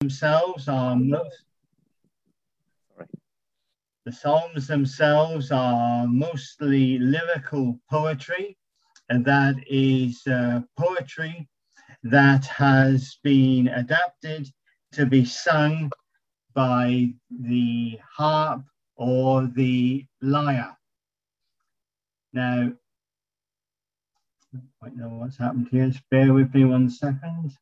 themselves are most, Sorry. the Psalms themselves are mostly lyrical poetry, and that is uh, poetry that has been adapted to be sung by the harp or the lyre. Now, I don't know what's happened here. Just bear with me one second.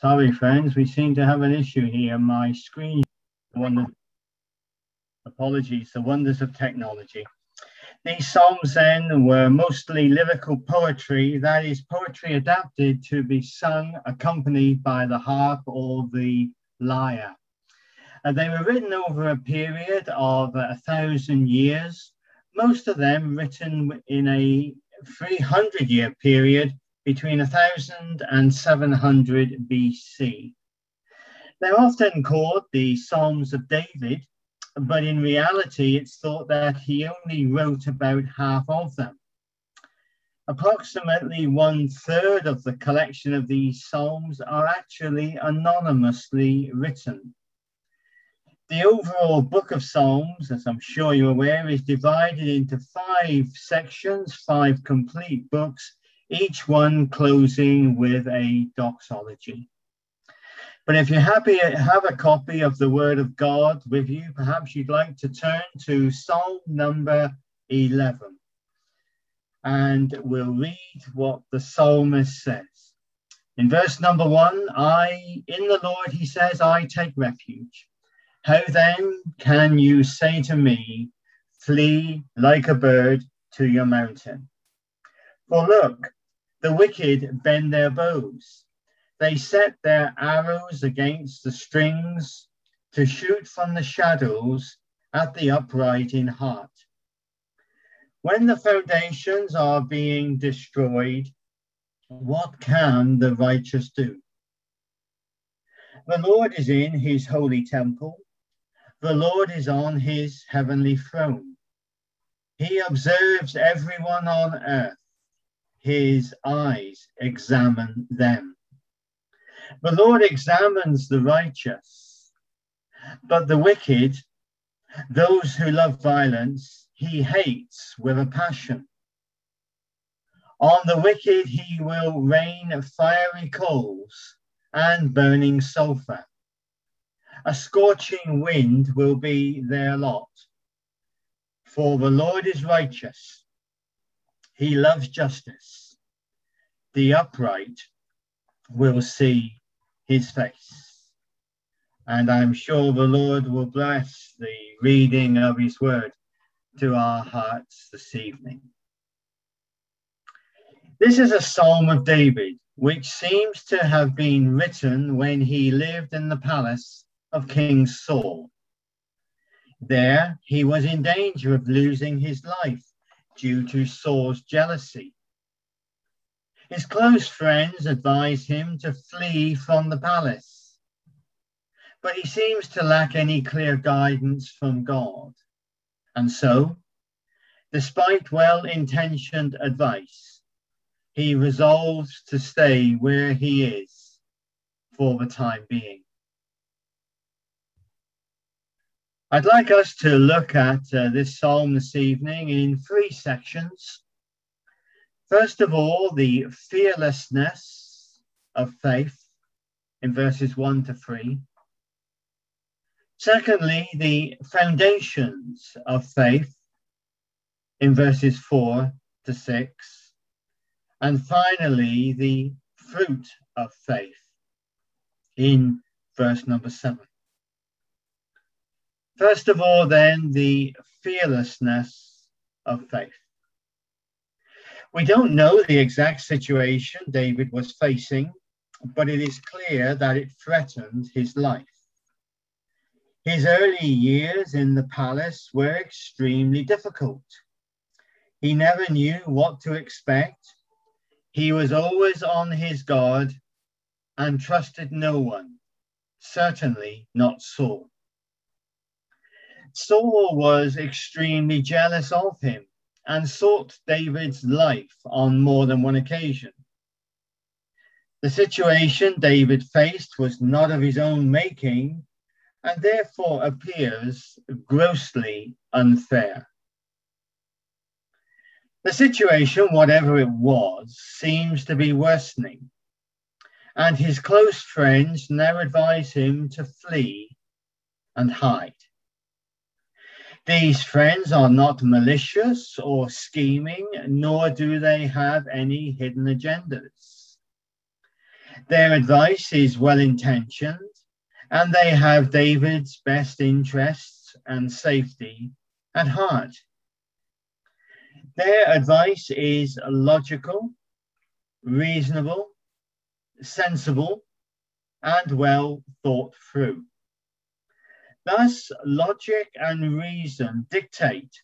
Sorry, friends, we seem to have an issue here. My screen, apologies, the wonders of technology. These psalms then were mostly lyrical poetry, that is, poetry adapted to be sung accompanied by the harp or the lyre. And they were written over a period of a thousand years, most of them written in a 300 year period between 1000 and 700 BC. They're often called the Psalms of David, but in reality, it's thought that he only wrote about half of them. Approximately one third of the collection of these Psalms are actually anonymously written. The overall book of Psalms, as I'm sure you're aware, is divided into five sections, five complete books, each one closing with a doxology. But if you're happy have a copy of the Word of God with you, perhaps you'd like to turn to Psalm number 11. And we'll read what the psalmist says. In verse number one, I, in the Lord, he says, I take refuge. How then can you say to me, flee like a bird to your mountain? For look, the wicked bend their bows. They set their arrows against the strings to shoot from the shadows at the upright in heart. When the foundations are being destroyed, what can the righteous do? The Lord is in his holy temple. The Lord is on his heavenly throne. He observes everyone on earth his eyes examine them. The Lord examines the righteous, but the wicked, those who love violence, he hates with a passion. On the wicked he will rain fiery coals and burning sulfur. A scorching wind will be their lot. For the Lord is righteous he loves justice. The upright will see his face. And I'm sure the Lord will bless the reading of his word to our hearts this evening. This is a psalm of David, which seems to have been written when he lived in the palace of King Saul. There, he was in danger of losing his life due to Saul's jealousy. His close friends advise him to flee from the palace, but he seems to lack any clear guidance from God. And so, despite well intentioned advice, he resolves to stay where he is for the time being. I'd like us to look at uh, this psalm this evening in three sections. First of all, the fearlessness of faith in verses 1 to 3. Secondly, the foundations of faith in verses 4 to 6. and finally the fruit of faith in verse number seven. First of all, then, the fearlessness of faith. We don't know the exact situation David was facing, but it is clear that it threatened his life. His early years in the palace were extremely difficult. He never knew what to expect. He was always on his guard and trusted no one, certainly not Saul. Saul was extremely jealous of him and sought David's life on more than one occasion. The situation David faced was not of his own making, and therefore appears grossly unfair. The situation, whatever it was, seems to be worsening, and his close friends now advise him to flee and hide. These friends are not malicious or scheming, nor do they have any hidden agendas. Their advice is well intentioned and they have David's best interests and safety at heart. Their advice is logical, reasonable, sensible, and well thought through. Thus, logic and reason dictate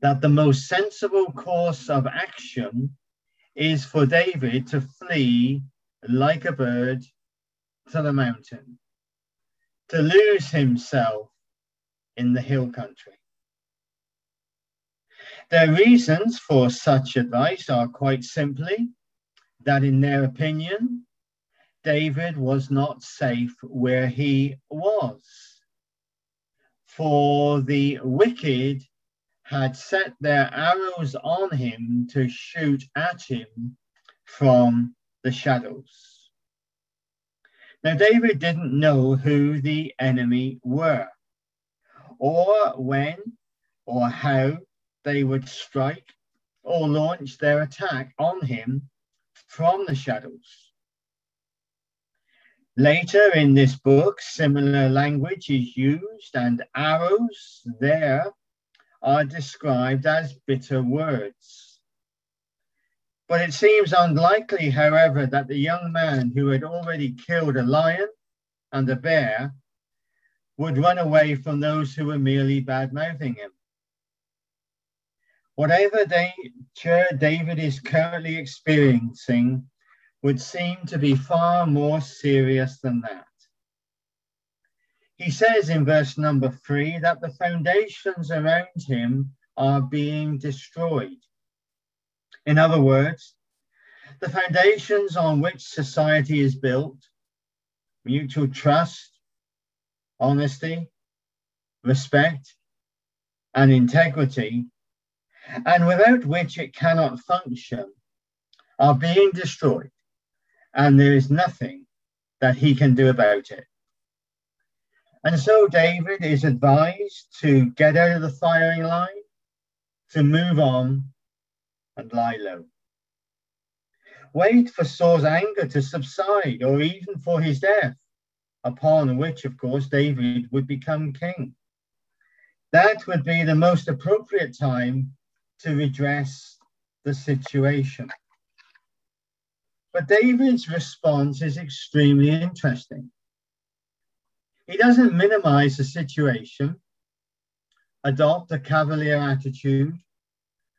that the most sensible course of action is for David to flee like a bird to the mountain to lose himself in the hill country. Their reasons for such advice are quite simply that, in their opinion, David was not safe where he was. For the wicked had set their arrows on him to shoot at him from the shadows. Now, David didn't know who the enemy were, or when or how they would strike or launch their attack on him from the shadows. Later in this book, similar language is used, and arrows there are described as bitter words. But it seems unlikely, however, that the young man who had already killed a lion and a bear would run away from those who were merely bad mouthing him. Whatever danger David is currently experiencing would seem to be far more serious than that. He says in verse number three that the foundations around him are being destroyed. In other words, the foundations on which society is built, mutual trust, honesty, respect, and integrity, and without which it cannot function, are being destroyed, and there is nothing that he can do about it. And so David is advised to get out of the firing line, to move on, and lie low. Wait for Saul's anger to subside or even for his death, upon which, of course, David would become king. That would be the most appropriate time to redress the situation. But David's response is extremely interesting. He doesn't minimize the situation, adopt a cavalier attitude,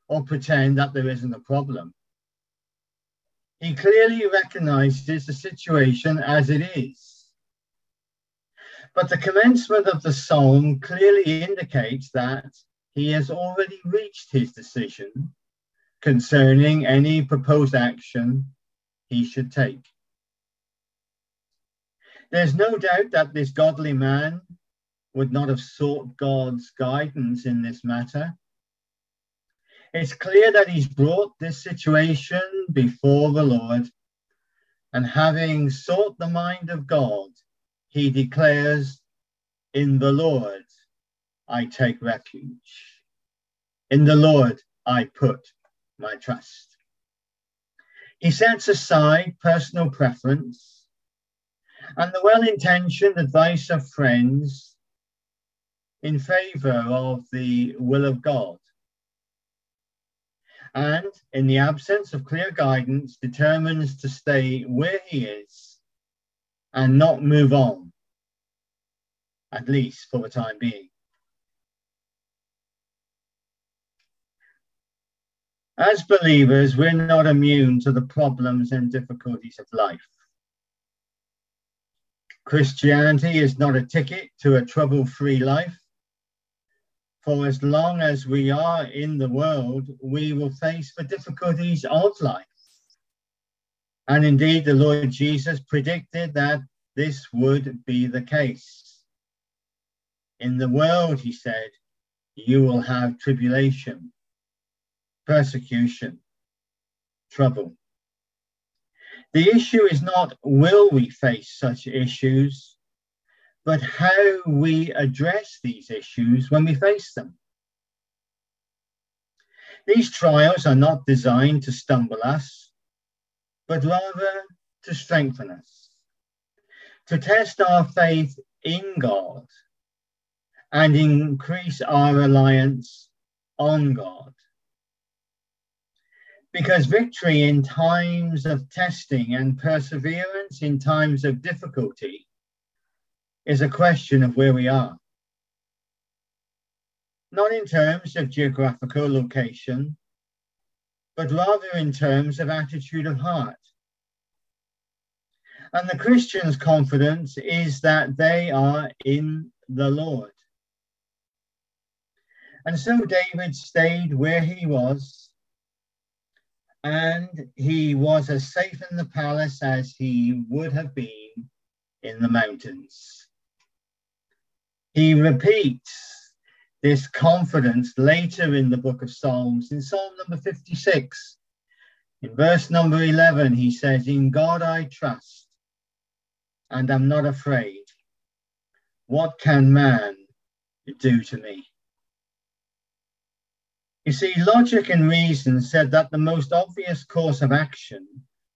or pretend that there isn't a problem. He clearly recognizes the situation as it is. But the commencement of the psalm clearly indicates that he has already reached his decision concerning any proposed action he should take. There's no doubt that this godly man would not have sought God's guidance in this matter it's clear that he's brought this situation before the Lord, and having sought the mind of God, he declares, In the Lord I take refuge. In the Lord I put my trust. He sets aside personal preference and the well intentioned advice of friends in favor of the will of God. And in the absence of clear guidance, determines to stay where he is and not move on, at least for the time being. As believers, we're not immune to the problems and difficulties of life. Christianity is not a ticket to a trouble free life. For as long as we are in the world, we will face the difficulties of life. And indeed, the Lord Jesus predicted that this would be the case. In the world, he said, you will have tribulation persecution, trouble. The issue is not will we face such issues, but how we address these issues when we face them. These trials are not designed to stumble us, but rather to strengthen us, to test our faith in God and increase our reliance on God. Because victory in times of testing and perseverance in times of difficulty is a question of where we are. Not in terms of geographical location, but rather in terms of attitude of heart. And the Christian's confidence is that they are in the Lord. And so David stayed where he was and he was as safe in the palace as he would have been in the mountains. He repeats this confidence later in the book of Psalms, in Psalm number 56. In verse number 11, he says, In God I trust and am not afraid. What can man do to me? You see, logic and reason said that the most obvious course of action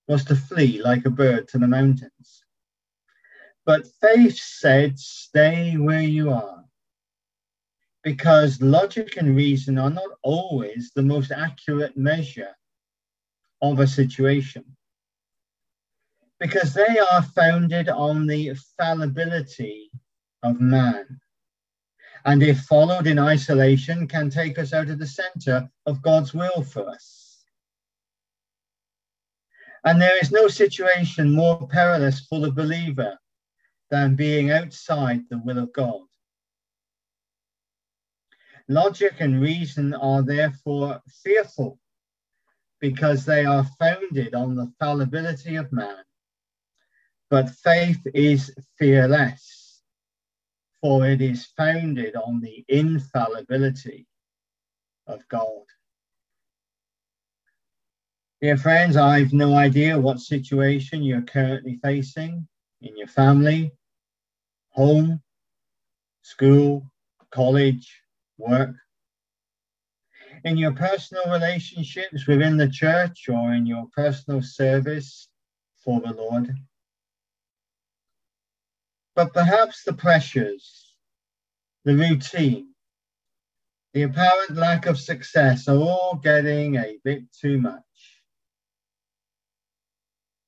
was to flee like a bird to the mountains. But faith said, stay where you are. Because logic and reason are not always the most accurate measure of a situation. Because they are founded on the fallibility of man and if followed in isolation, can take us out of the center of God's will for us. And there is no situation more perilous for the believer than being outside the will of God. Logic and reason are therefore fearful because they are founded on the fallibility of man. But faith is fearless for it is founded on the infallibility of God. Dear friends, I've no idea what situation you're currently facing in your family, home, school, college, work. In your personal relationships within the church or in your personal service for the Lord. But perhaps the pressures, the routine, the apparent lack of success are all getting a bit too much.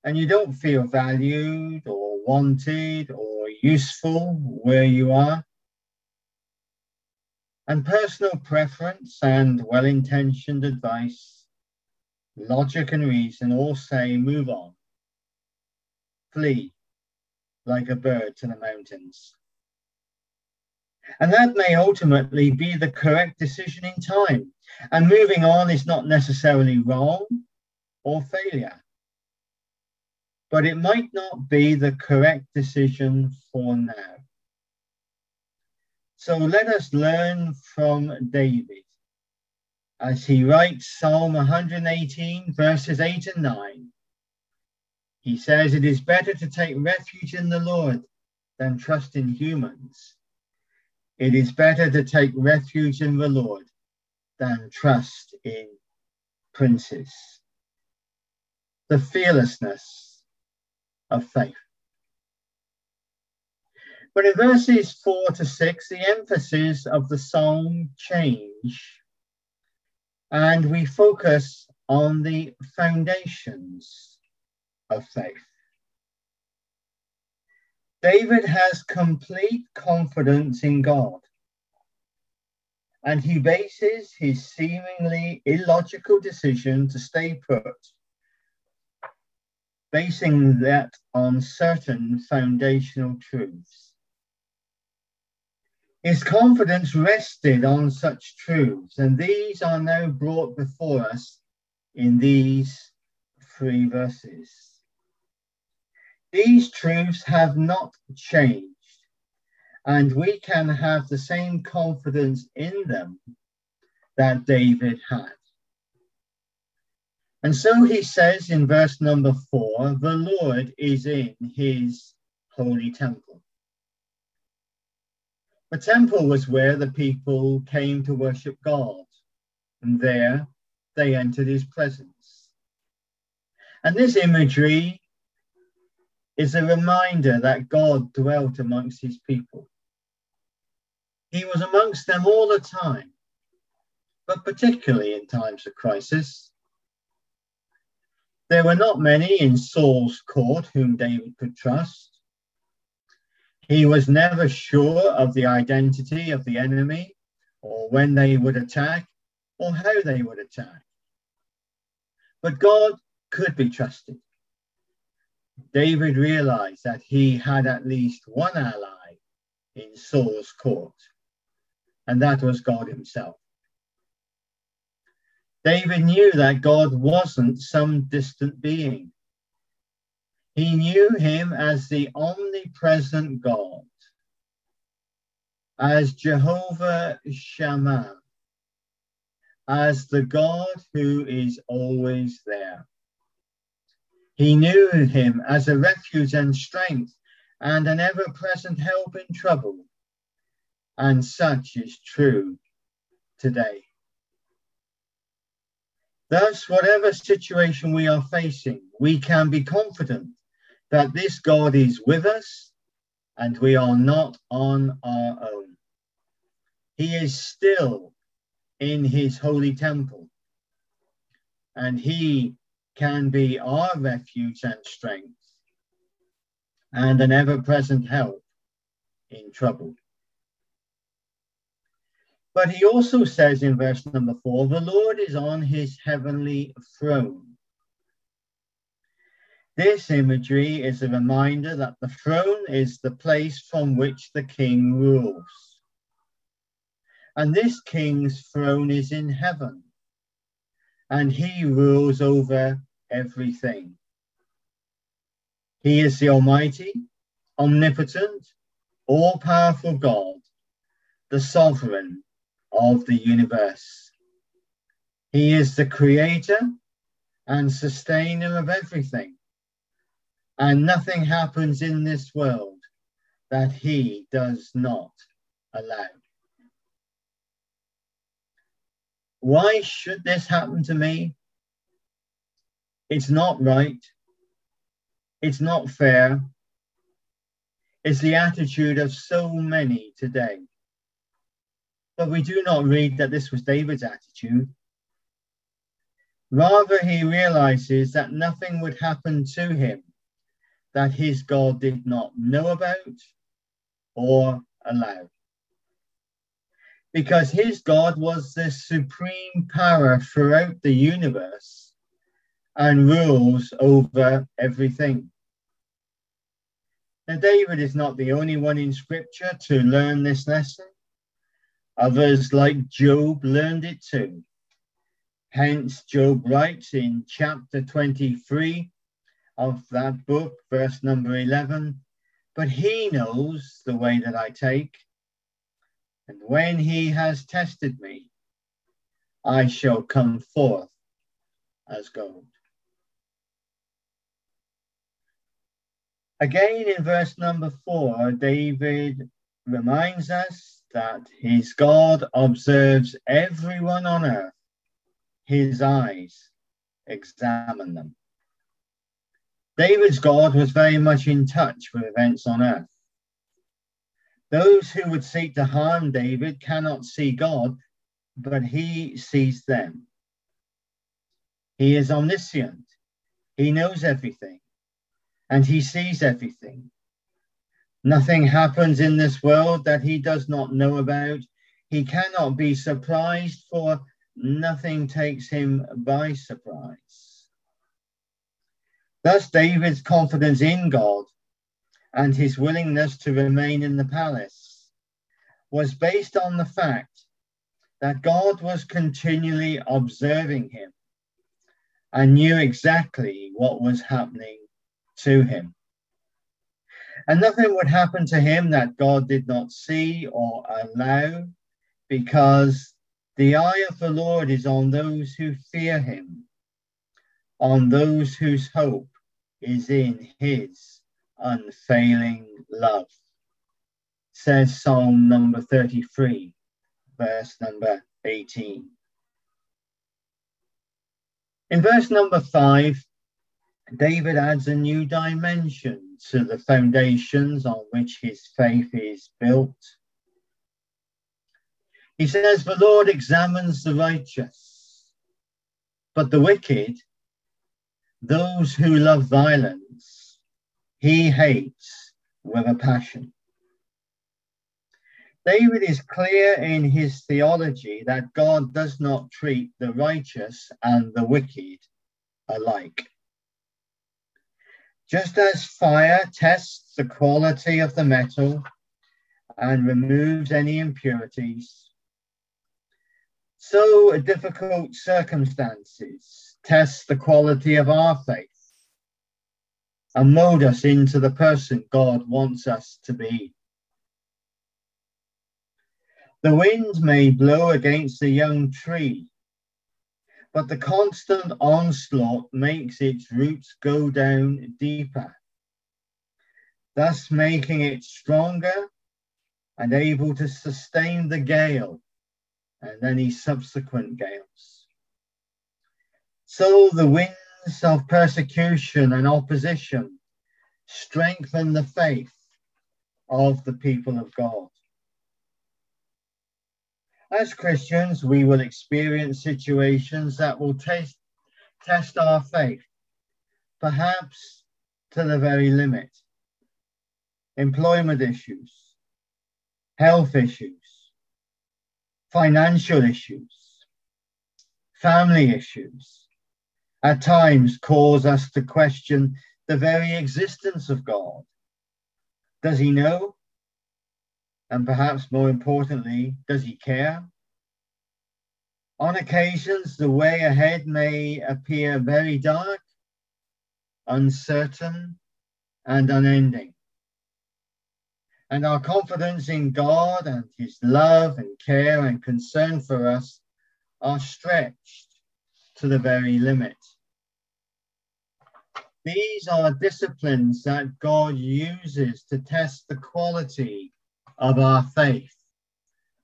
And you don't feel valued or wanted or useful where you are. And personal preference and well intentioned advice, logic and reason all say move on, flee, like a bird to the mountains. And that may ultimately be the correct decision in time. And moving on is not necessarily wrong or failure. But it might not be the correct decision for now. So let us learn from David as he writes Psalm 118, verses 8 and 9. He says it is better to take refuge in the Lord than trust in humans. It is better to take refuge in the Lord than trust in princes. the fearlessness of faith. But in verses 4 to 6, the emphasis of the psalm change and we focus on the foundations of faith. David has complete confidence in God, and he bases his seemingly illogical decision to stay put, basing that on certain foundational truths. His confidence rested on such truths, and these are now brought before us in these three verses. These truths have not changed, and we can have the same confidence in them that David had. And so he says in verse number four the Lord is in his holy temple. The temple was where the people came to worship God, and there they entered his presence. And this imagery is a reminder that God dwelt amongst his people. He was amongst them all the time, but particularly in times of crisis. There were not many in Saul's court whom David could trust. He was never sure of the identity of the enemy or when they would attack or how they would attack. But God could be trusted. David realized that he had at least one ally in Saul's court, and that was God himself. David knew that God wasn't some distant being. He knew him as the omnipresent God, as Jehovah Shammah, as the God who is always there. He knew him as a refuge and strength and an ever present help in trouble. And such is true today. Thus, whatever situation we are facing, we can be confident that this God is with us and we are not on our own. He is still in his holy temple and he can be our refuge and strength and an ever present help in trouble. But he also says in verse number four the Lord is on his heavenly throne. This imagery is a reminder that the throne is the place from which the king rules. And this king's throne is in heaven and he rules over everything. He is the Almighty, omnipotent, all powerful God, the sovereign of the universe. He is the creator and sustainer of everything. And nothing happens in this world that he does not allow. Why should this happen to me? It's not right. It's not fair. It's the attitude of so many today. But we do not read that this was David's attitude. Rather, he realizes that nothing would happen to him that his God did not know about or allow because his God was the supreme power throughout the universe and rules over everything. Now, David is not the only one in scripture to learn this lesson. Others, like Job, learned it too. Hence, Job writes in chapter 23 of that book, verse number 11 But he knows the way that I take and when he has tested me, I shall come forth as gold. Again, in verse number four, David reminds us that his God observes everyone on earth, his eyes examine them. David's God was very much in touch with events on earth. Those who would seek to harm David cannot see God, but he sees them. He is omniscient. He knows everything and he sees everything. Nothing happens in this world that he does not know about. He cannot be surprised, for nothing takes him by surprise. Thus, David's confidence in God and his willingness to remain in the palace was based on the fact that God was continually observing him and knew exactly what was happening to him. And nothing would happen to him that God did not see or allow, because the eye of the Lord is on those who fear him, on those whose hope is in his unfailing love. Says Psalm number 33, verse number 18. In verse number 5, David adds a new dimension to the foundations on which his faith is built. He says, The Lord examines the righteous, but the wicked, those who love violence, he hates with a passion. David is clear in his theology that God does not treat the righteous and the wicked alike. Just as fire tests the quality of the metal and removes any impurities, so difficult circumstances test the quality of our faith and mold us into the person God wants us to be. The wind may blow against a young tree but the constant onslaught makes its roots go down deeper, thus making it stronger and able to sustain the gale and any subsequent gales. So the winds of persecution and opposition strengthen the faith of the people of God. As Christians, we will experience situations that will test, test our faith, perhaps to the very limit. Employment issues, health issues, financial issues, family issues, at times cause us to question the very existence of God. Does he know? And perhaps more importantly, does he care? On occasions, the way ahead may appear very dark, uncertain, and unending. And our confidence in God and his love and care and concern for us are stretched to the very limit. These are disciplines that God uses to test the quality of our faith.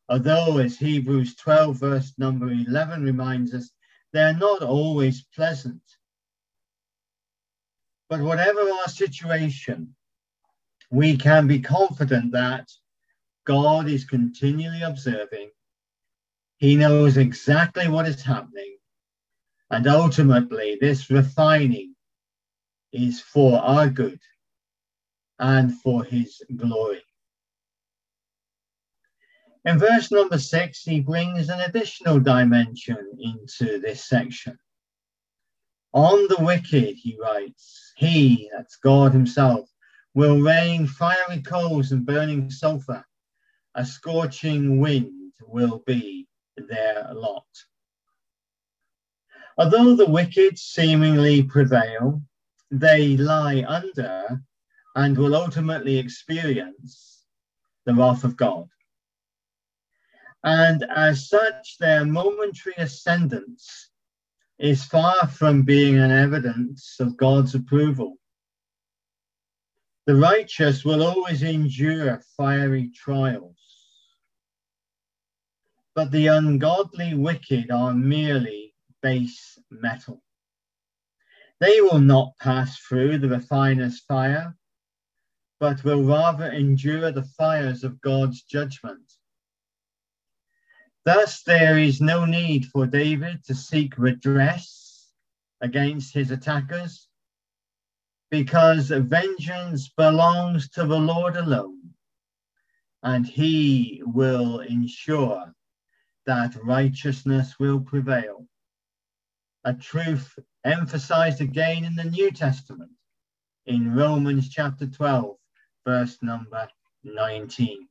Although, as Hebrews 12, verse number 11 reminds us, they're not always pleasant. But whatever our situation, we can be confident that God is continually observing. He knows exactly what is happening. And ultimately, this refining is for our good and for his glory. In verse number six, he brings an additional dimension into this section. On the wicked, he writes, he, that's God himself, will rain fiery coals and burning sulfur. A scorching wind will be their lot. Although the wicked seemingly prevail, they lie under and will ultimately experience the wrath of God and as such, their momentary ascendance is far from being an evidence of God's approval. The righteous will always endure fiery trials, but the ungodly wicked are merely base metal. They will not pass through the refiner's fire, but will rather endure the fires of God's judgment. Thus, there is no need for David to seek redress against his attackers, because vengeance belongs to the Lord alone, and he will ensure that righteousness will prevail. A truth emphasized again in the New Testament in Romans chapter 12, verse number 19.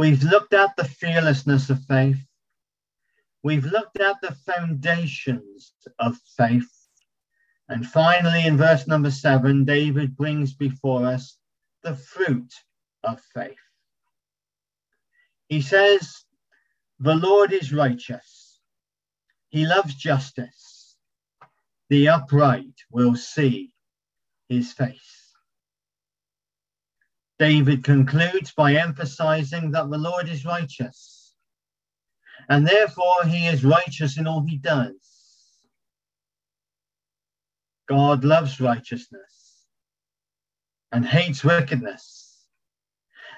We've looked at the fearlessness of faith. We've looked at the foundations of faith. And finally, in verse number seven, David brings before us the fruit of faith. He says, The Lord is righteous, He loves justice. The upright will see His face. David concludes by emphasizing that the Lord is righteous, and therefore He is righteous in all He does. God loves righteousness and hates wickedness.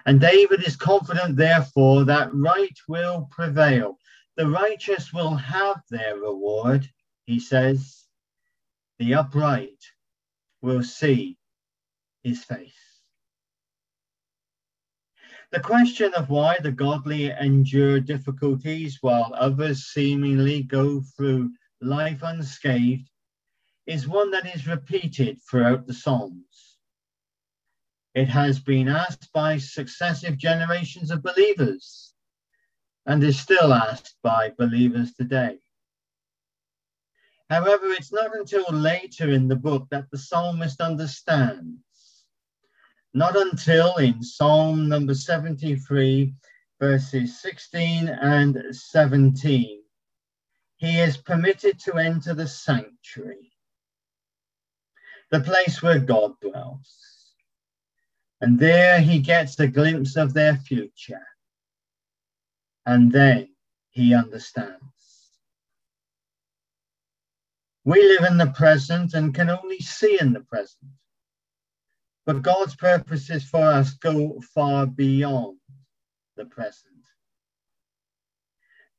And David is confident, therefore, that right will prevail. The righteous will have their reward, he says. The upright will see his face. The question of why the godly endure difficulties while others seemingly go through life unscathed is one that is repeated throughout the Psalms. It has been asked by successive generations of believers and is still asked by believers today. However, it's not until later in the book that the psalmist understands. Not until in Psalm number 73, verses 16 and 17, he is permitted to enter the sanctuary, the place where God dwells. And there he gets a glimpse of their future. And then he understands. We live in the present and can only see in the present. But God's purposes for us go far beyond the present.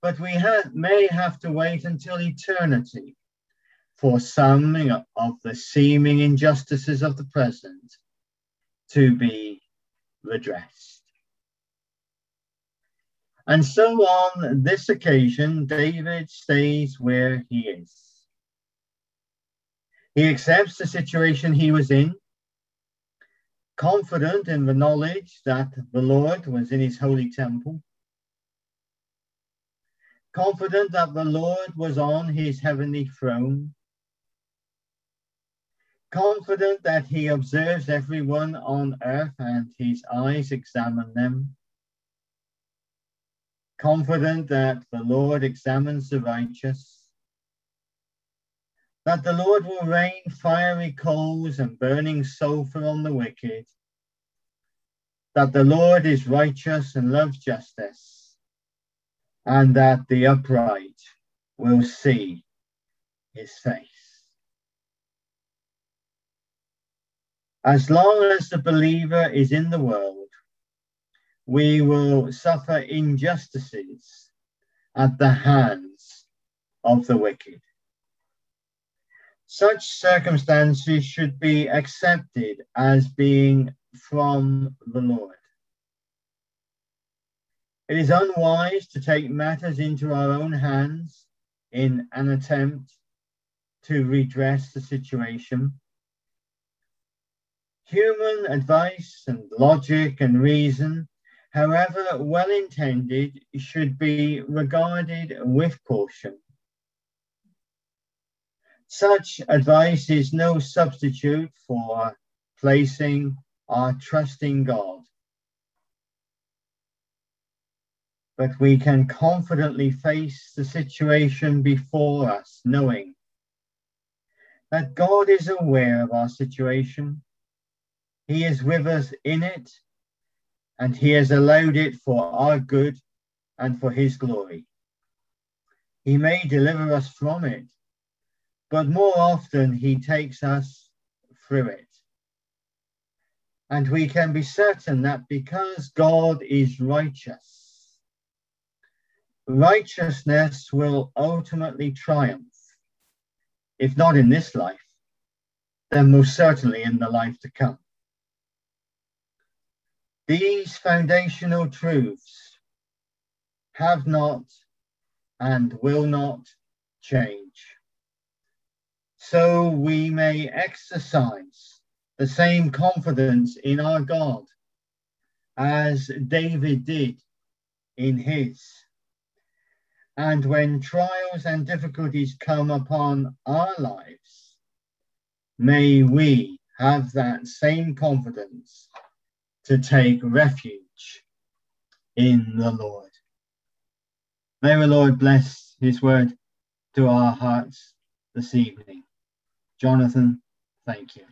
But we may have to wait until eternity for some of the seeming injustices of the present to be redressed. And so on this occasion, David stays where he is. He accepts the situation he was in, confident in the knowledge that the Lord was in his holy temple, confident that the Lord was on his heavenly throne, confident that he observes everyone on earth and his eyes examine them, confident that the Lord examines the righteous, that the Lord will rain fiery coals and burning sulfur on the wicked, that the Lord is righteous and loves justice, and that the upright will see his face. As long as the believer is in the world, we will suffer injustices at the hands of the wicked. Such circumstances should be accepted as being from the Lord. It is unwise to take matters into our own hands in an attempt to redress the situation. Human advice and logic and reason, however well intended, should be regarded with caution. Such advice is no substitute for placing our trust in God. But we can confidently face the situation before us, knowing that God is aware of our situation he is with us in it, and He has allowed it for our good and for His glory. He may deliver us from it but more often he takes us through it. And we can be certain that because God is righteous, righteousness will ultimately triumph. If not in this life, then most certainly in the life to come. These foundational truths have not and will not change. So we may exercise the same confidence in our God as David did in his. And when trials and difficulties come upon our lives, may we have that same confidence to take refuge in the Lord. May the Lord bless his word to our hearts this evening. Jonathan, thank you.